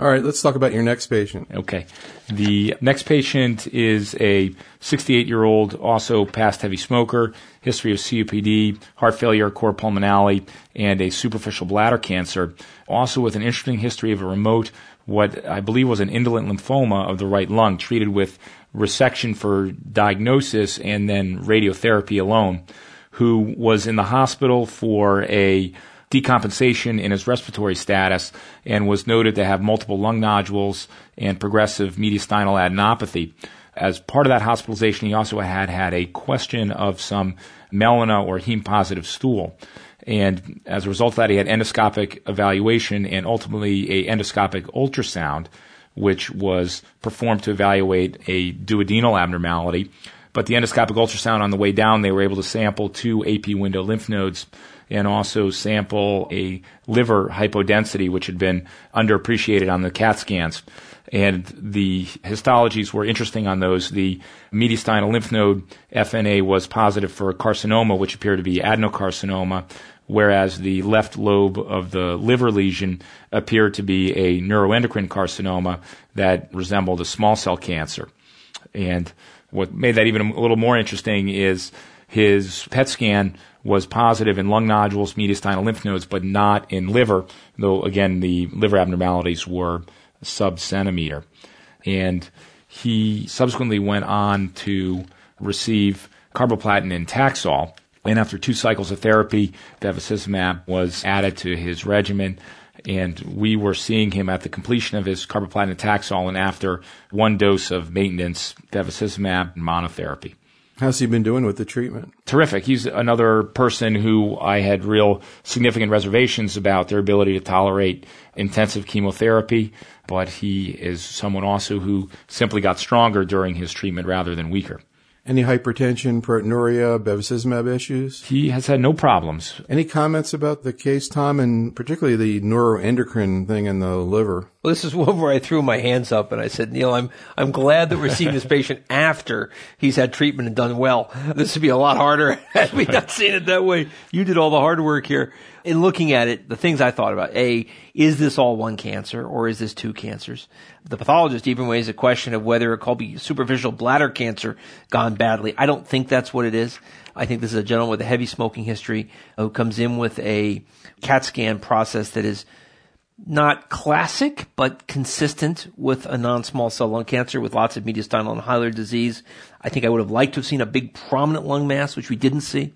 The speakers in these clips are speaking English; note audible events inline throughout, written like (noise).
All right, let's talk about your next patient. Okay. The next patient is a 68 year old, also past heavy smoker, history of COPD, heart failure, cor pulmonale, and a superficial bladder cancer. Also with an interesting history of a remote, what I believe was an indolent lymphoma of the right lung, treated with resection for diagnosis and then radiotherapy alone, who was in the hospital for a decompensation in his respiratory status and was noted to have multiple lung nodules and progressive mediastinal adenopathy. As part of that hospitalization, he also had had a question of some melena or heme positive stool. And as a result of that, he had endoscopic evaluation and ultimately a endoscopic ultrasound, which was performed to evaluate a duodenal abnormality. But the endoscopic ultrasound on the way down, they were able to sample two AP window lymph nodes and also sample a liver hypodensity, which had been underappreciated on the CAT scans. And the histologies were interesting on those. The mediastinal lymph node FNA was positive for carcinoma, which appeared to be adenocarcinoma, whereas the left lobe of the liver lesion appeared to be a neuroendocrine carcinoma that resembled a small cell cancer. And what made that even a little more interesting is his PET scan was positive in lung nodules, mediastinal lymph nodes, but not in liver, though again the liver abnormalities were sub centimeter. And he subsequently went on to receive carboplatin and Taxol. And after two cycles of therapy, bevacizumab was added to his regimen. And we were seeing him at the completion of his carboplatin and Taxol and after one dose of maintenance bevacizumab monotherapy. How's he been doing with the treatment? Terrific. He's another person who I had real significant reservations about their ability to tolerate intensive chemotherapy, but he is someone also who simply got stronger during his treatment rather than weaker. Any hypertension, proteinuria, bevacizumab issues? He has had no problems. Any comments about the case, Tom, and particularly the neuroendocrine thing in the liver? Well, this is one (laughs) where I threw my hands up and I said, Neal, I'm, I'm glad that we're seeing this (laughs) patient after he's had treatment and done well. This would be a lot harder (laughs) had we not seen it that way. You did all the hard work here. In looking at it, the things I thought about, A, is this all one cancer or is this two cancers? The pathologist even raised a question of whether it could be superficial bladder cancer gone badly. I don't think that's what it is. I think this is a gentleman with a heavy smoking history who comes in with a CAT scan process that is not classic, but consistent with a non-small cell lung cancer with lots of mediastinal and hilar disease. I think I would have liked to have seen a big prominent lung mass, which we didn't see.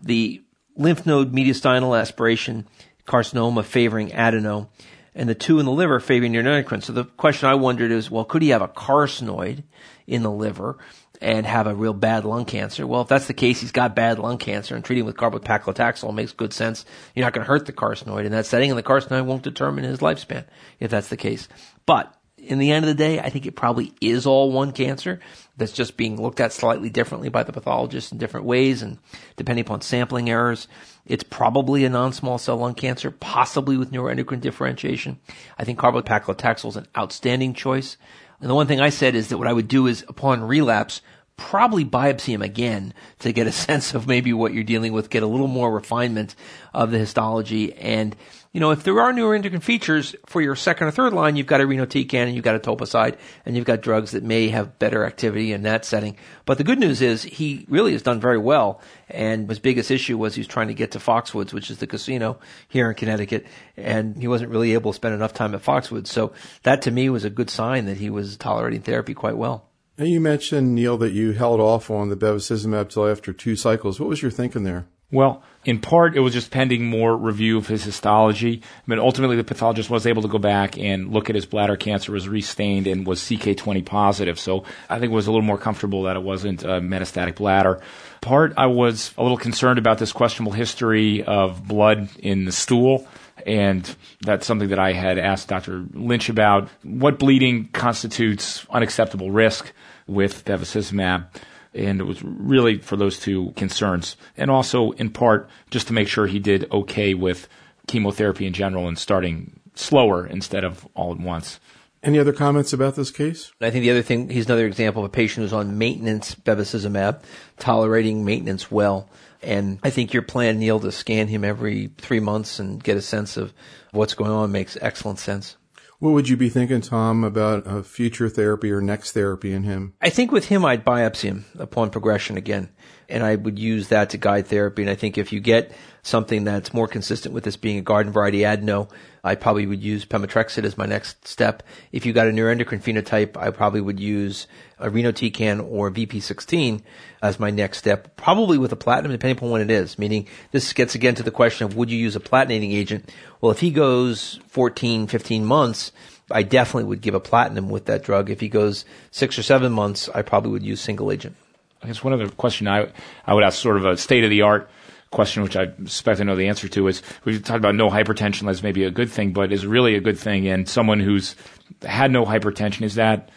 The lymph node mediastinal aspiration carcinoma favoring adeno and the two in the liver favoring neuroendocrine. So the question I wondered is, well, could he have a carcinoid in the liver and have a real bad lung cancer? Well, if that's the case, he's got bad lung cancer and treating with carbopaclitaxel makes good sense. You're not going to hurt the carcinoid in that setting and the carcinoid won't determine his lifespan if that's the case. But in the end of the day, I think it probably is all one cancer that's just being looked at slightly differently by the pathologist in different ways and depending upon sampling errors. It's probably a non-small cell lung cancer, possibly with neuroendocrine differentiation. I think carbopaclitaxel is an outstanding choice. And the one thing I said is that what I would do is upon relapse, probably biopsy him again to get a (laughs) sense of maybe what you're dealing with, get a little more refinement of the histology and you know, if there are newer neuroendocrine features for your second or third line, you've got a irinotecan and you've got a etoposide and you've got drugs that may have better activity in that setting. But the good news is he really has done very well. And his biggest issue was he was trying to get to Foxwoods, which is the casino here in Connecticut. And he wasn't really able to spend enough time at Foxwoods. So that to me was a good sign that he was tolerating therapy quite well. And you mentioned, Neal, that you held off on the bevacizumab till after two cycles. What was your thinking there? Well, in part, it was just pending more review of his histology. I mean, ultimately, the pathologist was able to go back and look at his bladder cancer was restained and was CK20 positive. So I think it was a little more comfortable that it wasn't a metastatic bladder. Part, I was a little concerned about this questionable history of blood in the stool. And that's something that I had asked Dr. Lynch about. What bleeding constitutes unacceptable risk with bevacizumab? And it was really for those two concerns. And also, in part, just to make sure he did okay with chemotherapy in general and starting slower instead of all at once. Any other comments about this case? I think the other thing, he's another example of a patient who's on maintenance bevacizumab, tolerating maintenance well. And I think your plan, Neal, to scan him every three months and get a sense of what's going on makes excellent sense. What would you be thinking, Tom, about a future therapy or next therapy in him? I think with him, I'd biopsy him upon progression again. And I would use that to guide therapy. And I think if you get something that's more consistent with this being a garden variety adeno, I probably would use pemetrexed as my next step. If you got a neuroendocrine phenotype, I probably would use irinotecan or VP16 as my next step, probably with a platinum, depending upon when it is. Meaning, this gets again to the question of would you use a platinating agent? Well, if he goes 14, 15 months, I definitely would give a platinum with that drug. If he goes six or seven months, I probably would use single agent. I guess one other question I I would ask, sort of a state of the art question, which I suspect I know the answer to, is we talked about no hypertension as maybe a good thing, but is really a good thing in someone who's had no hypertension. Is that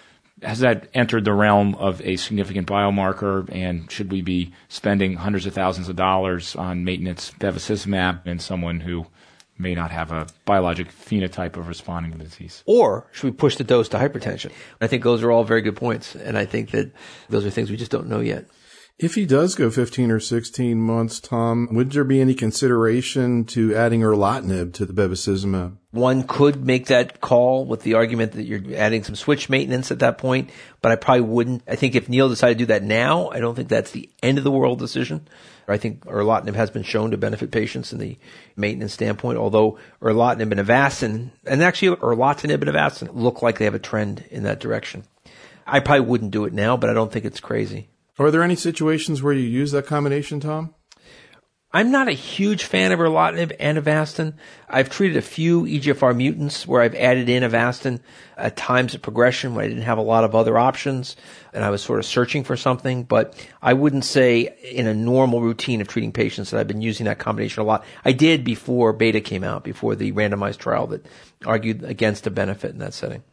has that entered the realm of a significant biomarker, and should we be spending hundreds of thousands of dollars on maintenance bevacizumab in someone who may not have a biologic phenotype of responding to the disease. Or should we push the dose to hypertension? I think those are all very good points. And I think that those are things we just don't know yet. If he does go 15 or 16 months, Tom, would there be any consideration to adding erlotinib to the bevacizumab? One could make that call with the argument that you're adding some switch maintenance at that point, but I probably wouldn't. I think if Neal decided to do that now, I don't think that's the end of the world decision. I think erlotinib has been shown to benefit patients in the maintenance standpoint, although erlotinib and Avastin, and actually erlotinib and Avastin look like they have a trend in that direction. I probably wouldn't do it now, but I don't think it's crazy. Are there any situations where you use that combination, Tom? I'm not a huge fan of erlotinib and Avastin. I've treated a few EGFR mutants where I've added in Avastin at times of progression when I didn't have a lot of other options and I was sort of searching for something, but I wouldn't say in a normal routine of treating patients that I've been using that combination a lot. I did before BeTa came out, before the randomized trial that argued against a benefit in that setting.